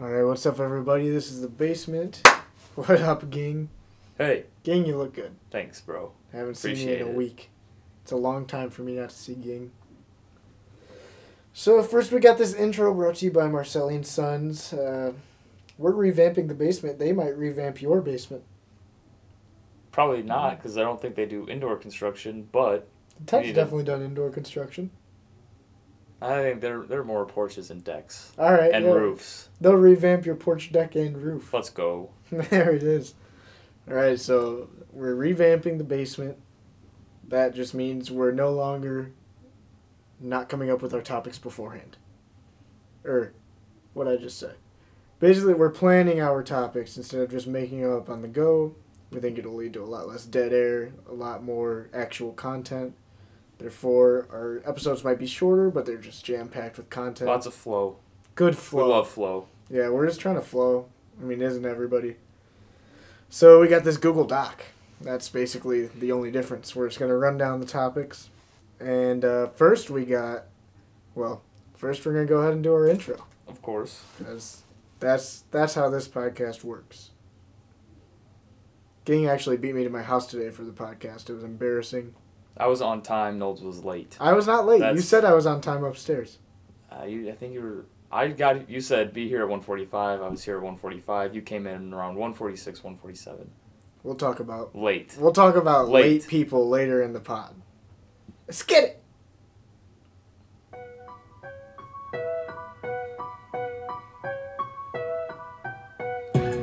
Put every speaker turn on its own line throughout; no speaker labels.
All right, what's up, everybody? This is the basement. What up, gang?
Hey,
Gang, you look good.
thanks, bro.
I haven't seen you in a
it.
week. It's a long time for me not to see gang. So first, we got this intro brought to you by Marcellian Sons. Uh, we're revamping the basement. They might revamp your basement.
Probably not, because I don't think they do indoor construction. But
Ted's
need it.
definitely done indoor construction.
I think they're they're more porches and decks
All right,
and
yeah,
roofs.
They'll revamp your porch deck and roof.
Let's go.
there it is. All right, so we're revamping the basement. That just means we're no longer not coming up with our topics beforehand. Or what I just say. Basically, we're planning our topics instead of just making them up on the go. We think it'll lead to a lot less dead air, a lot more actual content. Therefore, our episodes might be shorter, but they're just jam packed with content.
Lots of flow.
Good flow.
We love flow.
Yeah, we're just trying to flow. I mean, isn't everybody? So we got this Google Doc. That's basically the only difference. We're just gonna run down the topics, and uh, first we got, well, first we're gonna go ahead and do our intro,
Of course.
because that's that's how this podcast works. Ging actually beat me to my house today for the podcast. It was embarrassing.
I was on time. Knowles was late.
I was not late. You said I was on time upstairs.
Uh, you, I think you were. I got. You said be here at one forty five. I was here at one forty five. You came in around one forty six, one forty seven.
We'll talk about
Late.
We'll talk about
Late.
late people later in the pod. Let's get it.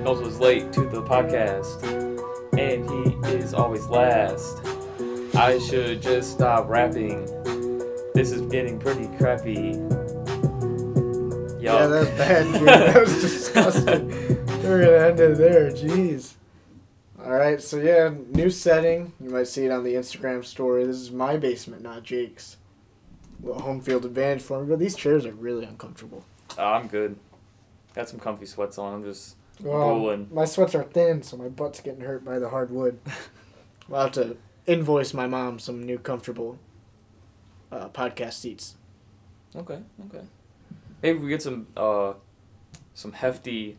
Knowles was late to the podcast, and he is always last. I should just stop rapping. This is getting pretty crappy. Yuck.
Yeah, that's bad. Dude. that was disgusting. We're gonna end it there. Jeez. All right, so yeah, new setting. You might see it on the Instagram story. This is my basement, not Jake's. Little home field advantage for me, but these chairs are really uncomfortable.
Oh, I'm good. Got some comfy sweats on. I'm just
Well,
Bowling.
my sweats are thin, so my butt's getting hurt by the hard wood. I'll have to invoice my mom some new comfortable uh, podcast seats.
okay. Okay. Maybe we get some uh, some hefty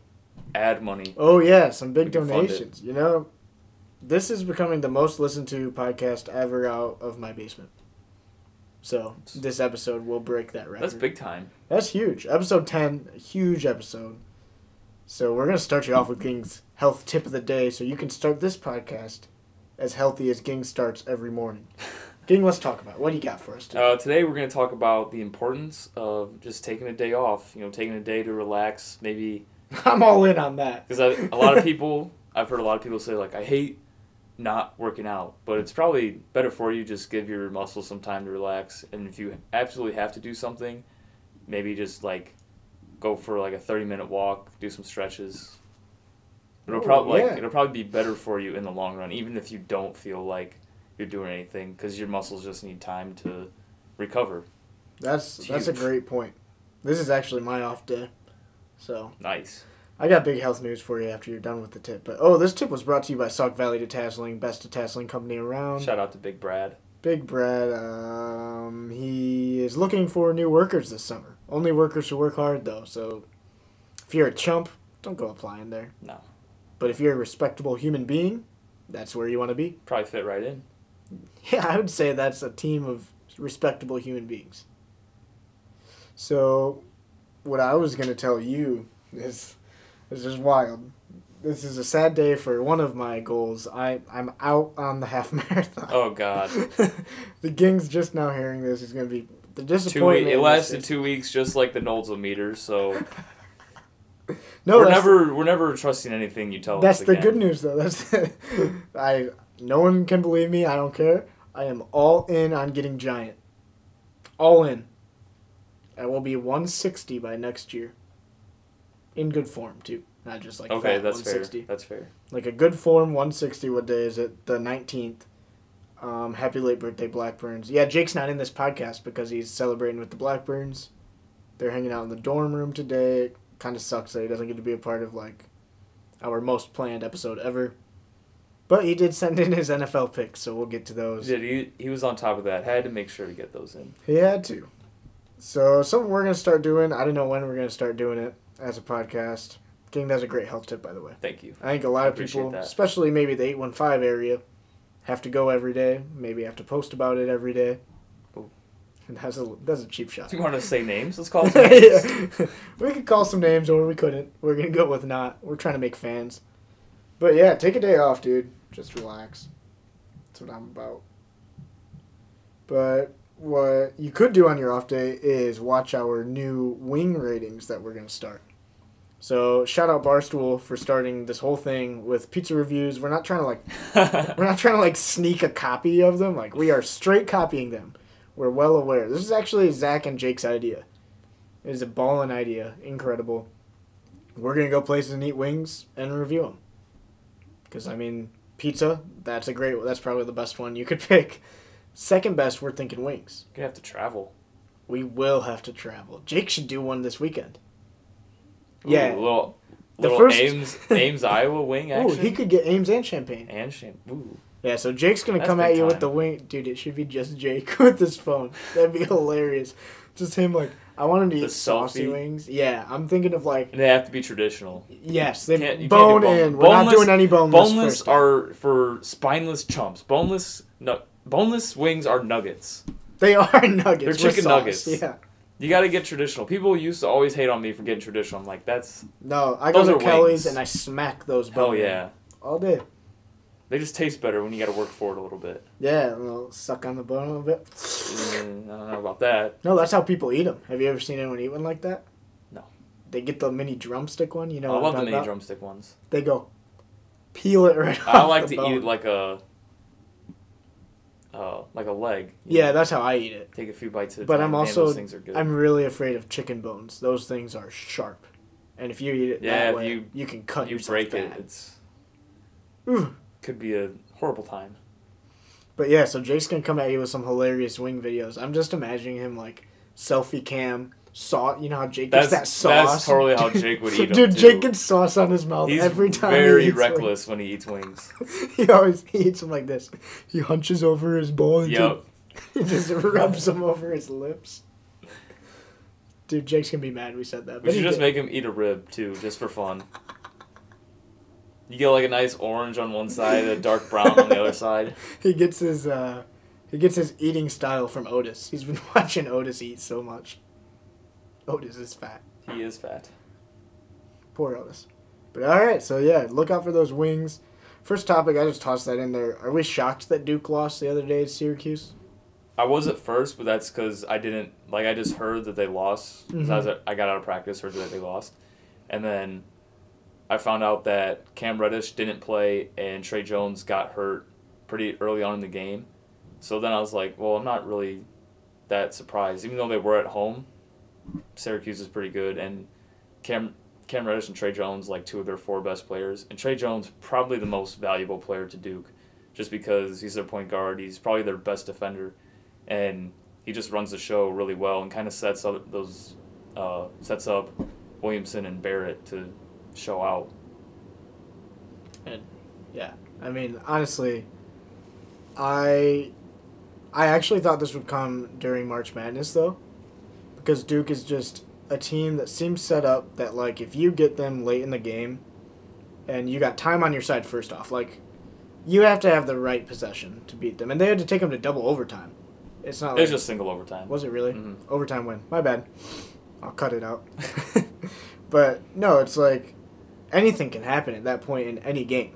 ad money.
Oh yeah, some big
We can fund it.
donations. You know, this is becoming the most listened to podcast ever out of my basement. So this episode will break that record.
That's big time.
That's huge. Episode ten, huge episode. So we're gonna start you off with Ging's health tip of the day, so you can start this podcast as healthy as Ging starts every morning. Ging, let's talk about it. what do you got for us today.
Uh, today we're going to talk about the importance of just taking a day off. You know, taking a day to relax. Maybe
I'm all in on that.
because a lot of people, I've heard a lot of people say like, I hate not working out, but it's probably better for you just give your muscles some time to relax. And if you absolutely have to do something, maybe just like go for like a thirty minute walk, do some stretches. It'll probably like it'll probably be better for you in the long run, even if you don't feel like you're doing anything, because your muscles just need time to recover.
That's
It's
that's a great point. This is actually my off day, so
Nice.
I got big health news for you after you're done with the tip. But oh, this tip was brought to you by Sauk Valley Detasseling, best detasseling company around.
Shout out to Big Brad.
Big Brad, um, he is looking for new workers this summer. Only workers who work hard though. So if you're a chump, don't go applying there.
No.
But if you're a respectable human being, that's where you want to be.
Probably fit right in.
Yeah, I would say that's a team of respectable human beings. So, what I was going to tell you is this is wild. This is a sad day for one of my goals. I I'm out on the half marathon.
Oh God.
the Ging's just now hearing this. He's going to be the
Two
disappointment.
weeks. It
is-
lasted two weeks, just like the Knowles meter. So
No,
we're never we're never trusting anything you tell
that's
us.
That's
the
good news though. That's the, I. No one can believe me. I don't care. I am all in on getting giant. All in. I will be 160 by next year. In good form too, not just like
Okay,
fat
that's
160.
fair. That's fair.
Like a good form 160. What day is it? The 19th. Um, happy late birthday, Blackburns. Yeah, Jake's not in this podcast because he's celebrating with the Blackburns. They're hanging out in the dorm room today. Kind of sucks that he doesn't get to be a part of like our most planned episode ever. But he did send in his NFL picks, so we'll get to those.
Did he? He was on top of that. Had to make sure to get those in.
He had to. So something we're gonna start doing. I don't know when we're gonna start doing it. as a podcast. King, that's a great health tip, by the way.
Thank you.
I think a lot of people,
that.
especially maybe the 815 area, have to go every day. Maybe have to post about it every day. That's a, that's a cheap shot.
Do you want to say names? Let's call them names.
Yeah. we could call some names or we couldn't. We're going to go with not. We're trying to make fans. But yeah, take a day off, dude. Just relax. That's what I'm about. But what you could do on your off day is watch our new wing ratings that we're going to start. So shout out Barstool for starting this whole thing with pizza reviews. We're not trying to like we're not trying to like sneak a copy of them. Like we are straight copying them. We're well aware. This is actually Zach and Jake's idea. It is a ballin' idea. Incredible. We're gonna go places and eat wings and review them. Cause I mean, pizza. That's a great. That's probably the best one you could pick. Second best, we're thinking wings.
You're Gonna have to travel.
We will have to travel. Jake should do one this weekend.
Ooh,
Yeah.
little,
The
little
first-
Ames, Ames, Iowa wing actually.
Oh,
action.
he could get Ames and Champaign.
And shame. Ooh.
Yeah, so Jake's gonna
That's
come at
big
you with the wing, dude. It should be just Jake with his phone. That'd be hilarious. Just him like, I want him to
The
eat saucy
selfie.
wings. Yeah, I'm thinking of like,
And they have to be traditional.
yes, they
Can't- you can't do
bone
bone-
in. We're not
boneless-
doing any boneless.
Boneless
first.
are for spineless chumps. Boneless no, boneless wings are nuggets.
they are nuggets.
They're chicken
sauce.
nuggets.
Yeah.
You got to get traditional. People used to always hate on me for getting traditional. I'm like, that's
No, I go to Kelly's
wings.
and I smack those.
hell
bone in
yeah.
all day.
They just taste better when you got to work for it a little bit.
Yeah, a little suck on the bone a little bit.
Mm, I don't know about that.
No, that's how people eat them. Have you ever seen anyone eat one like that?
No.
They get the mini drumstick one. You know,
I love the mini
about?
drumstick ones.
They go peel it right
I like to
bone.
eat it like a, uh, like a leg.
Yeah,
know?
that's how I eat it.
take a few bites at a
But
time.
I'm also-
those things are good.
I'm really afraid of chicken bones. Those things are sharp, and if you eat it
Yeah,
that way,
you-
you, can cut
you
yourself
break it,
bad.
it's
Ooh.
Could be a horrible time.
But yeah, so Jake's gonna come at you with some hilarious wing videos. I'm just imagining him like selfie cam saw. You know how Jake gets
That's-
that
that's totally how Jake would eat 'em,
Dude. Jake gets sauce on his mouth
He's
every time.
very
he eats wings.
reckless when he eats wings.
he always he eats them like this. He hunches over his bowl and
Yep.
he just rubs them over his lips. Dude, Jake's gonna be mad we said that.
We should just
did.
make him eat a rib too, just for fun. You get like a nice orange on one side, a dark brown on the other side.
He gets his uh, he gets his eating style from Otis. He's been watching Otis eat so much. Otis is fat.
He is fat.
Poor Otis. But all right, so yeah, look out for those wings. First topic, I just tossed that in there. Are we shocked that Duke lost the other day at Syracuse?
I was at first, but that's because I didn't like. I just heard that they lost. 'cause I, was at, I got out of practice, heard that they lost, and then I found out that Cam Reddish didn't play and Tre Jones got hurt pretty early on in the game. So then I was like, well, I'm not really that surprised, even though they were at home. Syracuse is pretty good, and Cam Cam Reddish and Tre Jones like two of their four best players, and Tre Jones probably the most valuable player to Duke, just because he's their point guard. He's probably their best defender, and he just runs the show really well and kind of sets up those uh, sets up Williamson and Barrett to show out.
And yeah, I mean, honestly, I I actually thought this would come during March Madness though, because Duke is just a team that seems set up that like if you get them late in the game, and you got time on your side first off, like you have to have the right possession to beat them, and they had to take them to double overtime. It's not
It
like
just single overtime.
was it really
Mhm.
overtime win? My bad. I'll cut it out. but no, it's like anything can happen at that point in any game.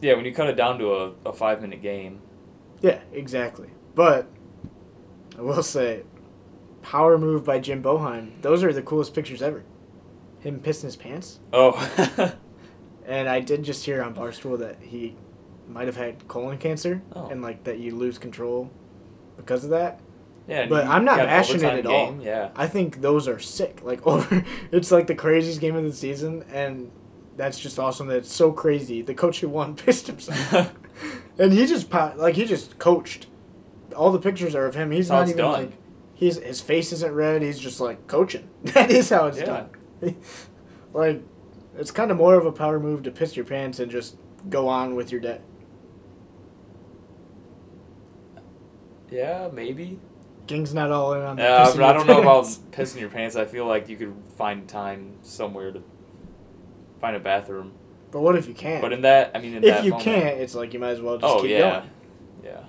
Yeah, when you cut it down to a, a five minute game.
Yeah, exactly. But I will say, power move by Jim Boeheim. Those are the coolest pictures ever. Him pissing his pants.
Oh,
And I did just hear on Barstool that he might have had colon cancer
Oh.
and like that you lose control because of that.
Yeah.
But I'm not bashing it at all.
Yeah.
I think those are sick. Like over, it's like the craziest game of the season, and that's just awesome. That it's so crazy. The coach who won pissed himself, and he just po- like he just coached. All the pictures are of him. He's not even
done.
like he's his face isn't red. He's just like coaching. That is how it's
Yeah.
done. like it's kind of more of a power move to piss your pants and just go on with your day.
Yeah, maybe.
King's not all in on the
Yeah,
pissing
but I don't know about pissing your pants. I feel like you could find time somewhere to find a bathroom.
But what if you can't?
But in that, I mean, in
if you
moment,
can't, it's like you might as well just
oh
keep
yeah,
going.
yeah.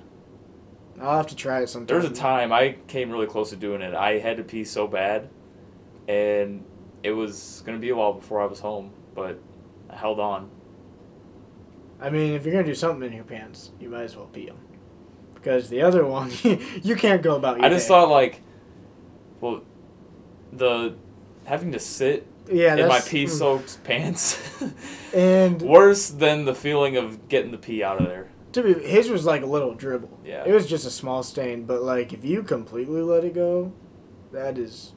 I'll have to try it sometime.
There was a time I came really close to doing it. I had to pee so bad, and it was gonna be a while before I was home, but I held on.
I mean, if you're gonna do something in your pants, you might as well pee them. Because the other one, you can't go about your
I just
day.
thought like, well, the having to sit
yeah,
in my pee hmm. soaked pants
And
worse than the feeling of getting the pee out of there.
to be, his was like a little dribble.
Yeah.
It was just a small stain, but like if you completely let it go, that is.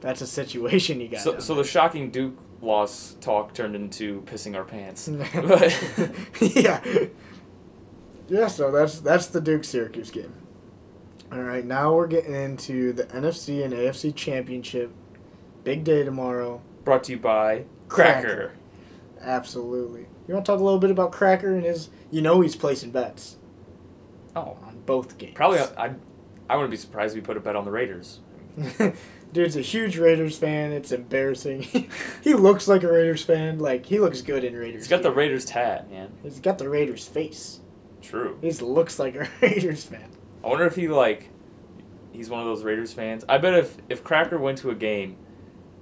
That's a situation you got.
So, so the shocking Duke loss talk turned into pissing our pants. But-
yeah. Yeah, so that's that's the Duke Syracuse game. All right, now we're getting into the NFC and AFC championship. Big day tomorrow.
Brought to you by
Cracker.
Cracker.
Absolutely. You want to talk a little bit about Cracker and his? You know he's placing bets
Oh,
on both games.
probably I. I wouldn't be surprised if we put a bet on the Raiders.
Dude's a huge Raiders fan. It's embarrassing. he looks like a Raiders fan. Like he looks good in Raiders.
He's got the. Raiders tat, man.
He's got the Raiders face.
True.
He just looks like a Raiders fan.
I wonder if he like. He's one of those Raiders fans. I bet if if Cracker went to a game,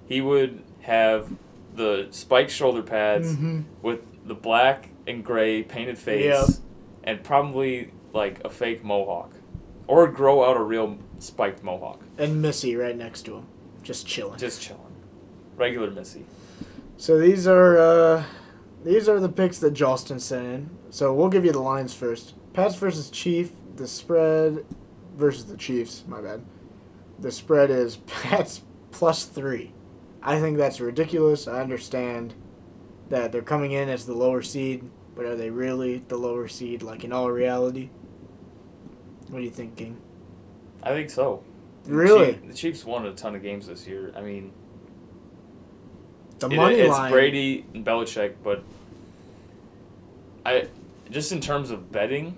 he would have the spiked shoulder pads
Mm-hmm.
with the black and gray painted face, and probably like a fake mohawk, or grow out a real spiked mohawk.
And Missy right next to him, just chilling.
Just chilling. Regular Missy.
So these are uh, these are the picks that Jolston sent in. So we'll give you the lines first. Pats versus Chief. The spread versus the Chiefs. My bad. The spread is Pats plus three. I think that's ridiculous. I understand that they're coming in as the lower seed, but are they really the lower seed? Like in all reality. What are you thinking?
I think so. The
Really?
Chief- the Chiefs won a ton of games this year. I mean,
The
it-
money
it's
line.
Brady and Belichick, but I just in terms of betting,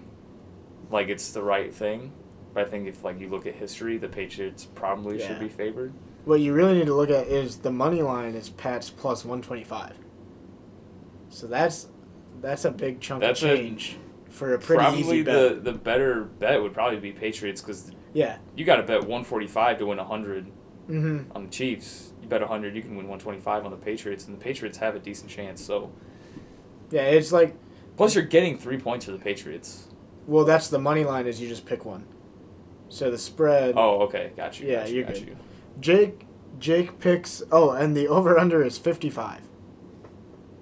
like it's the right thing. But I think if like you look at history, the Patriots probably
Yeah.
should be favored.
What you really need to look at is the money line is Pats plus one twenty five. So that's that's a big chunk
That's
of
a-
change for a pretty
Probably
easy
the the better bet would probably be Patriots because
Yeah.
you got to bet one forty five to win hundred
Mm-hmm.
on the Chiefs. Bet hundred, you can win one twenty five on the Patriots, and the Patriots have a decent chance. So
Yeah, it's like
plus you're getting three points for the Patriots.
well, that's the money line is you just pick one. So the spread.
Oh, okay, got you.
Yeah,
got you,
you're
got
good.
you.
Jake Jake picks. Oh, and the over under is fifty five.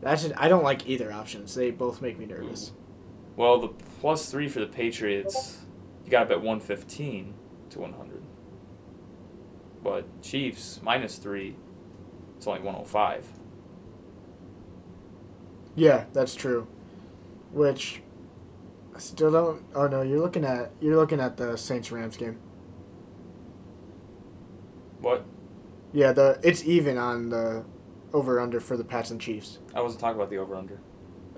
That's just, I don't like either options. They both make me nervous.
Well, the plus three for the Patriots, you got to bet 115 to 100. But Chiefs, minus three, it's only 105.
Yeah, that's true. Which I still don't. Oh no, you're looking at you're looking at the Saints Rams game.
What?
Yeah, the it's even on the over under for the Pats and Chiefs.
I wasn't talking about the over under.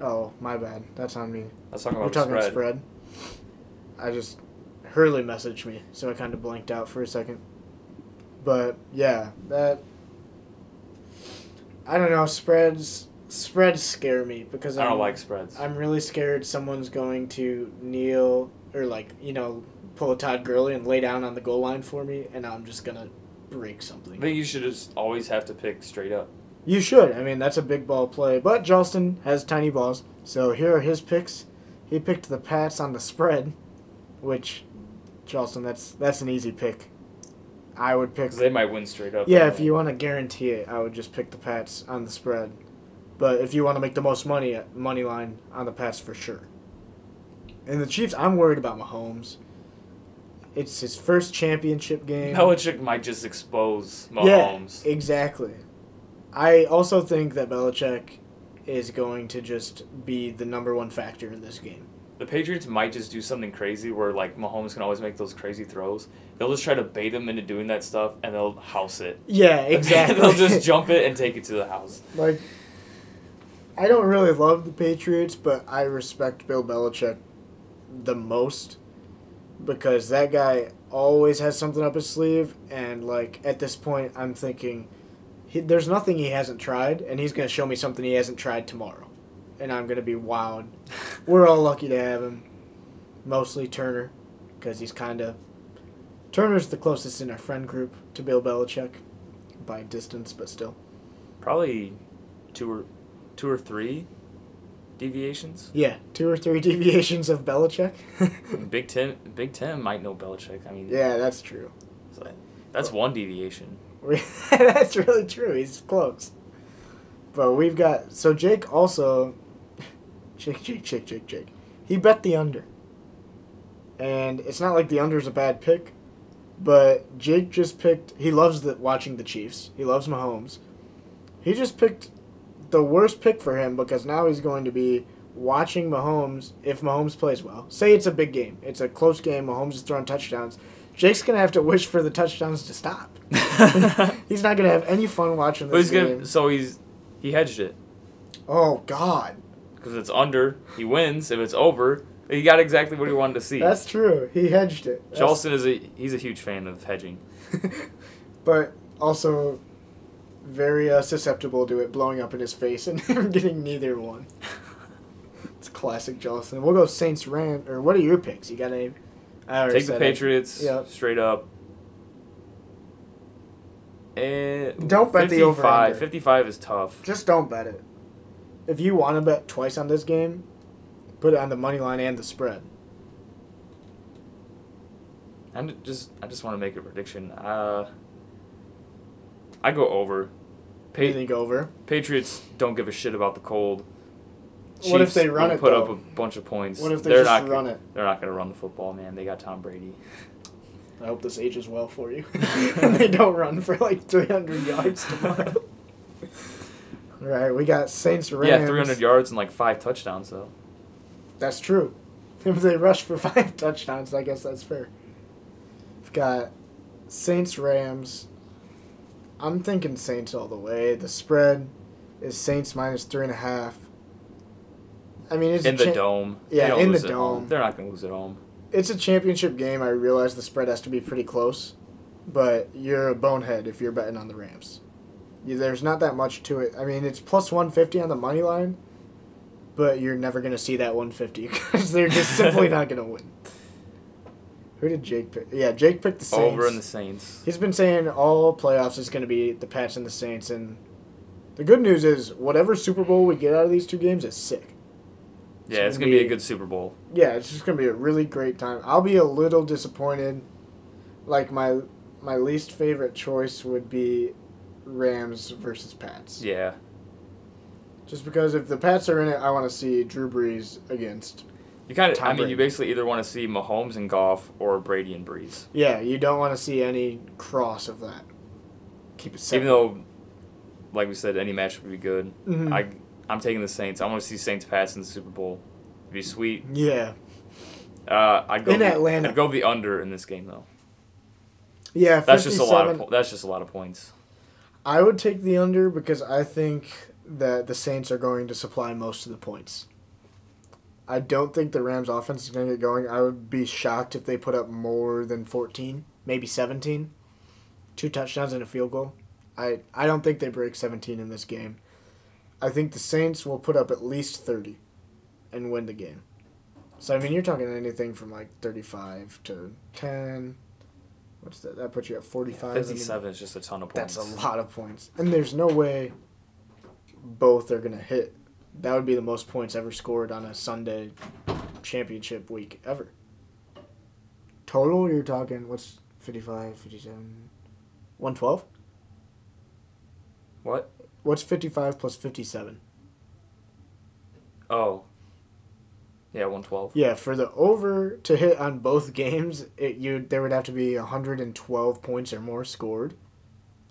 Oh, my bad. That's on me.
I was talking
We're
about the
talking
spread.
spread. I just Hurley messaged me, so I kind of blanked out for a second. But yeah, that I don't know. Spreads spreads scare me because
I
I'm,
don't like spreads.
I'm really scared someone's going to kneel or like you know pull a Todd Gurley and lay down on the goal line for me, and I'm just gonna break
I
something.
think you should just always have to pick straight up.
You should. I mean, that's a big ball play. But Jolston has tiny balls. So here are his picks. He picked the Pats on the spread, which, Charleston, that's that's an easy pick. I would pick.
They might win straight up.
Yeah, if you want to guarantee it, I would just pick the Pats on the spread. But if you want to make the most money, at money line on the Pats for sure. And the Chiefs, I'm worried about Mahomes. It's his first championship game.
Belichick might just expose Mahomes.
Yeah, exactly. I also think that Belichick is going to just be the number one factor in this game.
The Patriots might just do something crazy where like Mahomes can always make those crazy throws. They'll just try to bait him into doing that stuff, and they'll house it.
Yeah, exactly.
they'll just jump it and take it to the house.
like, I don't really love the Patriots, but I respect Bill Belichick the most because that guy always has something up his sleeve, and like at this point, I'm thinking, he, there's nothing he hasn't tried, and he's gonna show me something he hasn't tried tomorrow, and I'm gonna be wowed. We're all lucky to have him. Mostly Turner, because he's kind of Turner's the closest in our friend group to Bill Belichick, by distance, but still.
Probably two or two or three deviations.
Yeah, two or three deviations of Belichick.
Big Tim, Big Tim might know Belichick. I mean,
yeah, that's true.
so that's one deviation.
that's really true. He's close. But we've got so Jake also Jake Jake Jake Jake Jake. He bet the under. And it's not like the under is a bad pick, but Jake just picked he loves the watching the Chiefs. He loves Mahomes. He just picked the worst pick for him because now he's going to be watching Mahomes if Mahomes plays well. Say it's a big game. It's a close game, Mahomes is throwing touchdowns. Jake's gonna have to wish for the touchdowns to stop. he's not gonna have any fun watching
But
this
he's
game.
gonna, so he's he hedged it
Oh God,
because it's under. He wins. If it's over, he got exactly what he wanted to see.
that's true. He hedged it. That's-
Charleston is a he's a huge fan of hedging.
but also very uh, susceptible to it blowing up in his face and getting neither one. It's classic Jolson. We'll go Saints Ram or what are your picks? You got any?
Take the. Patriots
Yeah.
straight up. And
Don't bet the over
55
under.
55 is tough.
Just don't bet it. If you want to bet twice on this game, put it on the money line and the spread.
I'm just I just want to make a prediction. Uh, I go over.
Pa- you think over?
Patriots don't give a shit about the cold.
What if they run it,
Put
though?
up a bunch of points.
What if they
They're
just
not
run it?
They're not gonna run the football, man. They got Tom Brady.
I hope this ages well for you. they don't run for like 300 yards tomorrow. All right, we got Saints Rams.
Yeah, 300 yards and like five touchdowns though.
That's true. If they rush for five touchdowns, I guess that's fair. We've got Saints Rams. I'm thinking Saints all the way. The spread is Saints minus three and a half. I mean, it's
In the
cha-
dome.
Yeah, in the
lose at home.
dome.
They're not gonna lose at home.
It's a championship game. I realize the spread has to be pretty close, but you're a bonehead if you're betting on the Rams. You, there's not that much to it. I mean, it's plus 150 on the money line, but you're never going to see that 150 because they're just simply not going to win. Who did Jake pick? Yeah, Jake picked the Saints.
Over in the Saints.
He's been saying all playoffs is going to be the Pats and the Saints, and the good news is whatever Super Bowl we get out of these two games is sick.
Yeah,
It's
it's
gonna
gonna be
be-
a good Super Bowl.
yeah, it's just gonna be a really great time. I'll be a little disappointed. Like my my least favorite choice would be Rams versus Pats.
Yeah.
Just because if the Pats are in it, I want to see Drew Brees against.
You kind of.
Tom
I mean,
Brady.
you basically either want to see Mahomes and Goff or Brady and Brees.
Yeah, you don't want to see any cross of that. Keep it separate.
Even though, like we said, any match would be good.
Mhm.
I I'm taking the Saints. I want to see Saints pass in the Super Bowl. It'd be sweet.
yeah,
Uh, I'd go
In
the,
Atlanta.
I'd go the under in this game though.
yeah,
That's just a lot of. That's just a lot of points.
I would take the under because I think that the Saints are going to supply most of the points. I don't think the Rams offense is going to get going. I would be shocked if they put up more than 14, maybe 17. Two touchdowns and a field goal. I, I don't think they break 17 in this game. I think the Saints will put up at least 30 and win the game. So, I mean, you're talking anything from like 35 to 10. What's that? That puts you at 45. I mean,
Fifty-seven is just a ton of points.
that's a lot of points. And there's no way both are going to hit. That would be the most points ever scored on a Sunday championship week ever. Total, you're talking, what's 55, 57, 112?
What?
What's 55 plus 57?
Oh. Yeah, one twelve.
Yeah, for the over to hit on both games, it you there would have to be 112 points or more scored.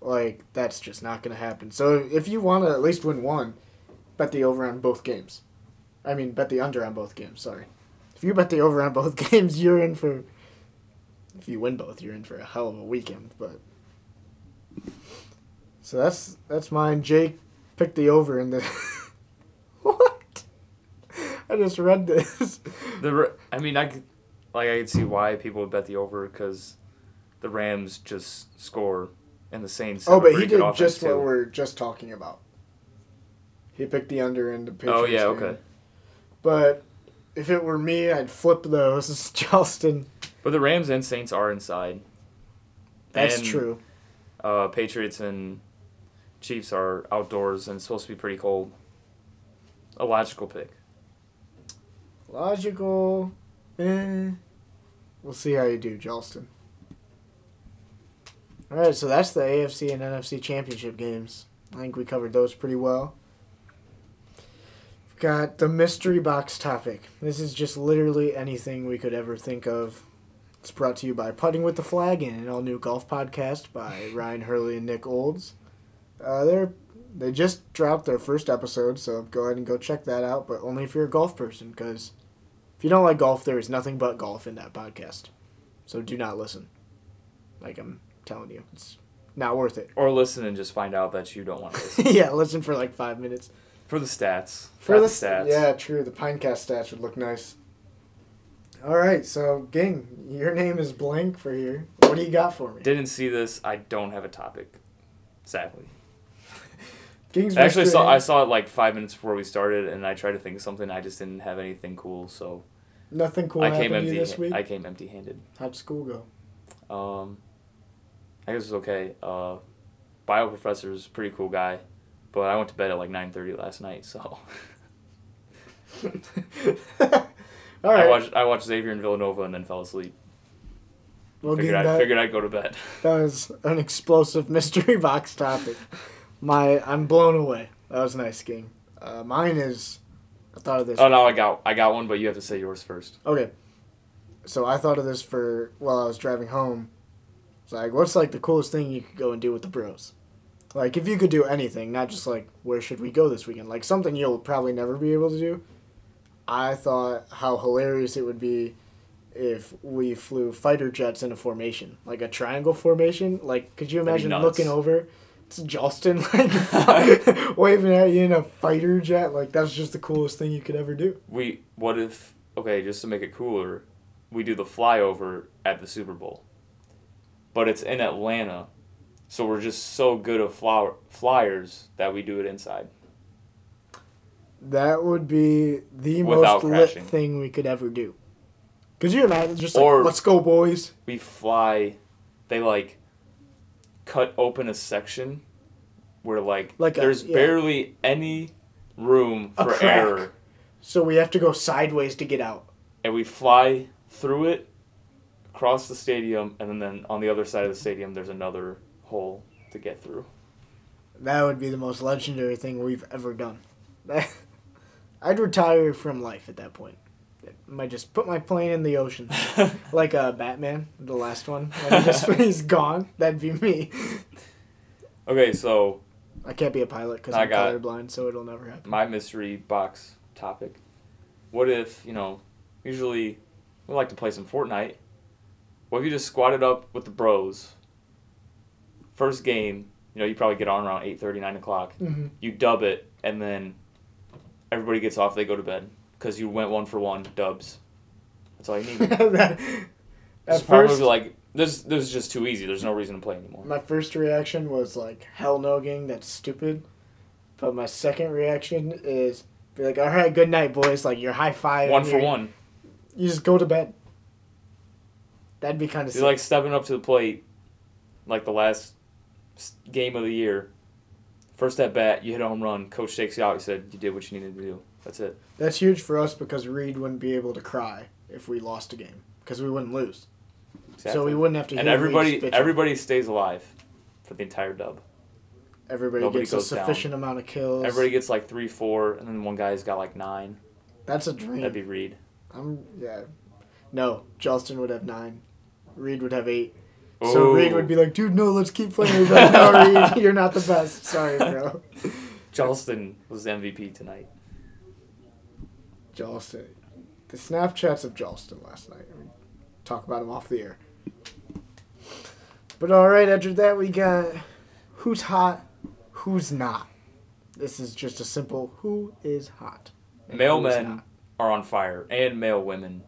Like that's just not going to happen. So if you want to at least win one, bet the over on both games. I mean, bet the under on both games. Sorry. If you bet the over on both games, you're in for. If you win both, you're in for a hell of a weekend. But. So that's that's mine. Jake picked the over in the. what? I just read this.
The I mean, I like I could see why people would bet the over because the Rams just score and the Saints.
Oh, but he did just what
too.
we're just talking about. He picked the under in the Patriots
Oh yeah,
game.
okay.
But if it were me, I'd flip those. Charleston.
But the Rams and Saints are inside.
That's
And,
true.
Uh, Patriots and Chiefs are outdoors and supposed to be pretty cold. A logical pick.
Logical. Eh. We'll see how you do, Charleston. All right, so that's the AFC and NFC championship games. I think we covered those pretty well. We've got the mystery box topic. This is just literally anything we could ever think of. It's brought to you by Putting with the Flag and an all new golf podcast by Ryan Hurley and Nick Olds. Uh, they're they just dropped their first episode, so go ahead and go check that out. But only if you're a golf person, because if you don't like golf, there is nothing but golf in that podcast. So do not listen. Like I'm telling you, it's not worth it.
Or listen and just find out that you don't want to listen.
yeah, listen for like five minutes.
For the stats.
For
Got
the
stats.
yeah, true. The Pinecast stats would look nice. All right, so Ging, your name is blank for here. What do you got for me?
Didn't see this. I don't have a topic. Sadly.
Ging's
I actually saw I saw it like five minutes before we started, and I tried to think of something. I just didn't have anything cool, so
nothing cool
I came empty.
this week.
I came empty-handed.
How'd school go?
Um, I guess it's okay. Uh, bio professor is a pretty cool guy, but I went to bed at like nine thirty last night, so
All
I watched I watched Xavier and Villanova and then fell asleep.
well,
Figured I figured I'd go to bed.
that was an explosive mystery box topic. My, I'm blown away. That was a nice, game. Uh, mine is, I thought of this.
oh no, I got I got one, but you have to say yours first.
Okay. So I thought of this for while I was driving home. It's like, what's like the coolest thing you could go and do with the bros? Like, if you could do anything, not just like, where should we go this weekend? Like, something you'll probably never be able to do. I thought how hilarious it would be if we flew fighter jets in a formation, like a triangle formation. Like, could you imagine looking over? It's Justin like waving at you in a fighter jet. Like that's just the coolest thing you could ever do.
We what if okay, just to make it cooler, we do the flyover at the Super Bowl. But it's in Atlanta. So we're just so good of flower, flyers that we do it inside.
That would be the
Without
most lit thing we could ever do. Could you imagine just like,
Or-
let's go, boys?
We fly they like cut open a section where like,
Like a-
there's
yeah.
barely any room for error.
So we have to go sideways to get out.
And we fly through it across the stadium and then on the other side of the stadium there's another hole to get through.
That would be the most legendary thing we've ever done. I'd retire from life at that point. I might just put my plane in the ocean, like uh, Batman, the last one. When he just, he's gone. That'd be me.
okay, so
I can't be a pilot because I'm colorblind, so it'll never happen.
my mystery box topic. What if, you know, usually we like to play some Fortnite. What if you just squatted up with the bros? First game, you know, you probably get on around 8.30, 9 o'clock.
hmm
You dub it, and then everybody gets off, they go to bed. Because you went one for one, dubs. That's all you need.
that, at
probably
first,
like, this, this is just too easy. There's no reason to play anymore.
My first reaction was like, hell no, gang, that's stupid. But my second reaction is be like, all right, good night, boys. Like, you're high five.
One for one.
You just go to bed. That'd be kind of
You're like stepping up to the plate, like the last game of the year. First at bat, you hit a home run. Coach takes you out. He said you did what you needed to do. That's it.
That's huge for us because Reed wouldn't be able to cry if we lost a game because we wouldn't lose.
Exactly.
So we wouldn't have to.
and everybody, everybody stays alive for the entire dub.
everybody
nobody
gets a
goes down.
sufficient amount of kills.
Everybody gets like three, four, and then one guy's got like nine.
That's a dream.
That'd be Reed.
I'm yeah. No, Justin would have nine. Reed would have eight. So
Ooh.
Reed would be like, dude, no, let's keep playing. We'd like, no, Reed, you're not the best. Sorry, bro.
Charleston was MVP tonight.
Jolston. The Snapchats of Jolston last night. We talk about him off the air. But all right, after that we got who's hot, who's not. This is just a simple who is hot. and
Male men
not.
are on fire, and male women,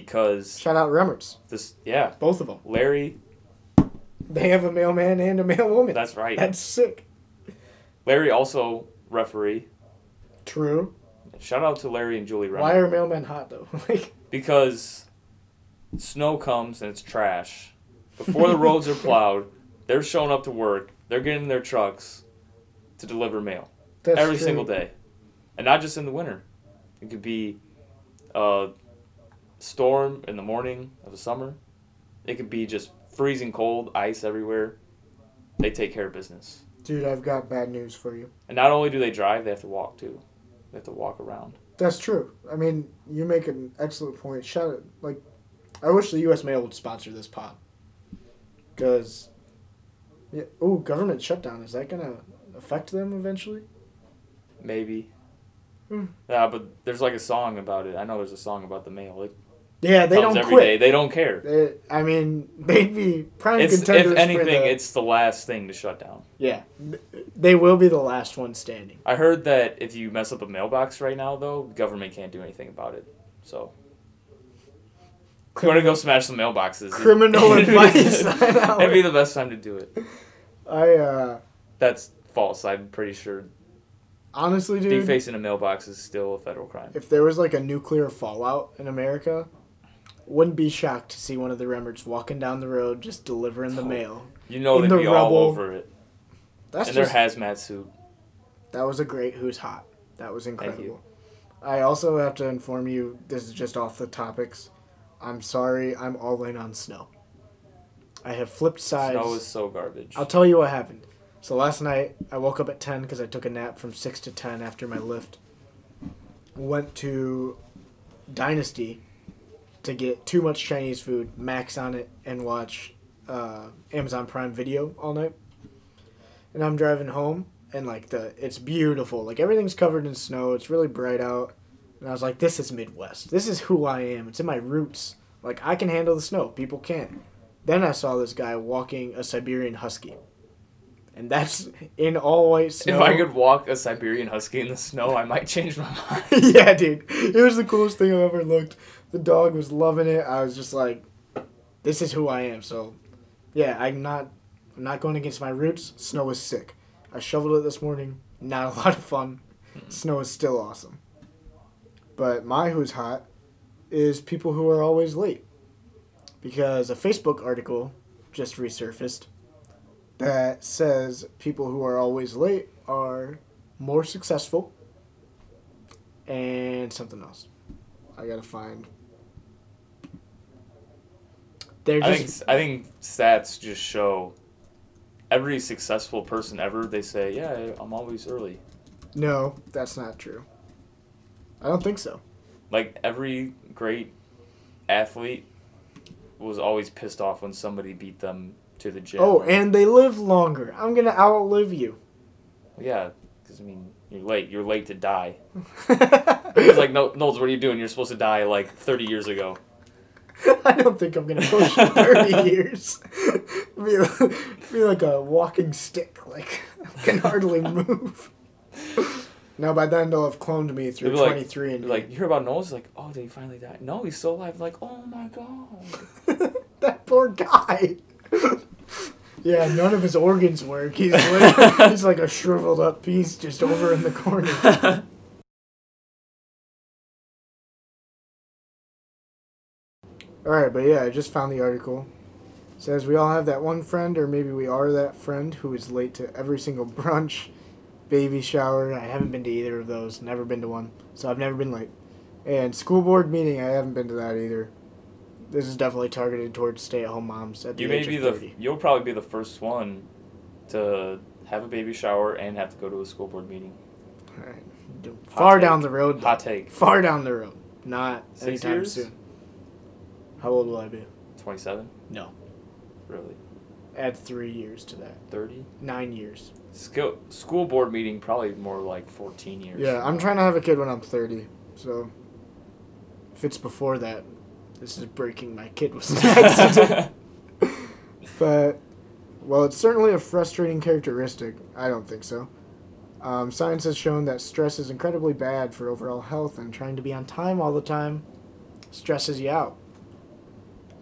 because
Shout out Remmers.
this. Yeah,
Both of them.
Larry
They have a mailman and a mailwoman.
That's right.
That's sick.
Larry also referee.
True.
Shout out to Larry and Julie
Why are mailmen hot though? like,
Because snow comes and it's trash. Before the roads are plowed, they're showing up to work. They're getting in their trucks to deliver mail
that's
every
true.
single day, and not just in the winter. It could be a storm in the morning of the summer. It could be just freezing cold, ice everywhere. They take care of business.
Dude, I've got bad news for you.
And not only do they drive, they have to walk too. They have to walk around.
That's true. I mean, you make an excellent point. Shout out, like, I wish the U.S. Mail would sponsor this pod. Because, yeah, oh, government shutdown. Is that gonna affect them eventually?
Maybe.
Hmm.
Yeah, but there's like a song about it. I know there's a song about the mail. It
Yeah, they don't
every
quit.
day. They don't care.
They, I mean, they'd be prime
It's
contenders
if anything,
the,
it's the last thing to shut down.
yeah, they will be the last one standing.
I heard that if you mess up a mailbox right now, though, the government can't do anything about it. So if you want to go smash some mailboxes.
Criminal advice.
That'd be the best time to do it.
I uh,
That's false. I'm pretty sure
honestly, dude,
defacing a mailbox is still a federal crime.
if there was like a nuclear fallout in America, wouldn't be shocked to see one of the Remmerts walking down the road just delivering the
Oh.
mail.
You know they'd
the
be all over it.
That's
in
just
their hazmat suit.
that was a great who's hot. That was
you.
incredible. I also have to inform you. This is just off the topics. I'm sorry. I'm all in on snow. I have flipped sides.
Snow is so garbage.
I'll tell you what happened. So last night I woke up at ten because I took a nap from six to ten after my lift. Went to Dynasty to get too much Chinese food, max on it, and watch uh, Amazon Prime Video all night. And I'm driving home, and like the it's beautiful. Like everything's covered in snow. It's really bright out, and I was like, "This is Midwest. This is who I am. It's in my roots. Like I can handle the snow. People can't." Then I saw this guy walking a Siberian Husky. And that's in all white snow.
If I could walk a Siberian Husky in the snow, I might change my mind.
yeah, dude. It was the coolest thing I've ever looked. The dog was loving it. I was just like, this is who I am. So, yeah, I'm not I'm not going against my roots. Snow is sick. I shoveled it this morning. Not a lot of fun. Snow is still awesome. But my who's hot is people who are always late. Because a Facebook article just resurfaced that says people who are always late are more successful and something else. I gotta find. They're
I think I think stats just show every successful person ever. They say, "Yeah, I'm always early."
no, that's not true. I don't think so.
Like every great athlete was always pissed off when somebody beat them to the gym.
Oh, and they live longer. I'm gonna outlive you.
yeah, because I mean, you're late. You're late to die. It's like, no, Knowles, what are you doing? You're supposed to die like 30 years ago.
I don't think I'm gonna push 30 years. be, be like a walking stick. Like I can hardly move. Now by then they'll have cloned me through
like-
23 and
like, you hear about Knowles? Like, oh, did he finally die? No, he's still alive. Like, oh my god.
that poor guy. yeah, none of his organs work. He's like, he's like a shriveled up piece just over in the corner. All right, but yeah, I just found the article. It says we all have that one friend, or maybe we are that friend who is late to every single brunch, baby shower. I haven't been to either of those. Never been to one, so I've never been late. And school board meeting, I haven't been to that either. This is definitely targeted towards stay-at-home moms at the
you may
age
be
of
the.
30.
You'll probably be the first one to have a baby shower and have to go to a school board meeting.
All right. Far
take.
down the road.
Hot take.
Far down the road. Not
Six
anytime
years?
soon. How old will I be?
27?
No.
Really?
Add three years to that.
30?
Nine years.
School school board meeting probably more like 14 years.
Yeah, I'm trying to have a kid when I'm 30. So if it's before that, this is breaking my kid was an accident. but well, it's certainly a frustrating characteristic. I don't think so. Um, science has shown that stress is incredibly bad for overall health, and trying to be on time all the time stresses you out.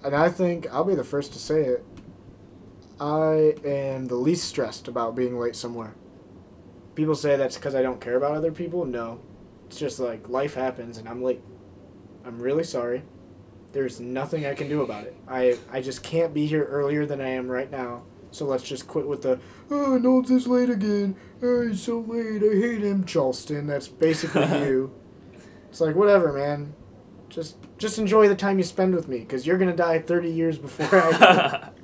And I think I'll be the first to say it. I am the least stressed about being late somewhere. People say that's because I don't care about other people. No. It's just like life happens and I'm late. I'm really sorry. There's nothing I can do about it. I, I just can't be here earlier than I am right now. So let's just quit with the, oh, Knowles is late again. Oh, he's so late. I hate him, Charleston. That's basically you. It's like, whatever, man. Just just enjoy the time you spend with me because you're going to die 30 years before I.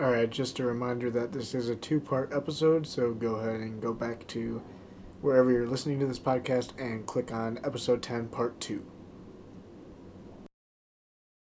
All right, just a reminder that this is a two part episode, so go ahead and go back to wherever you're listening to this podcast and click on episode 10, part 2.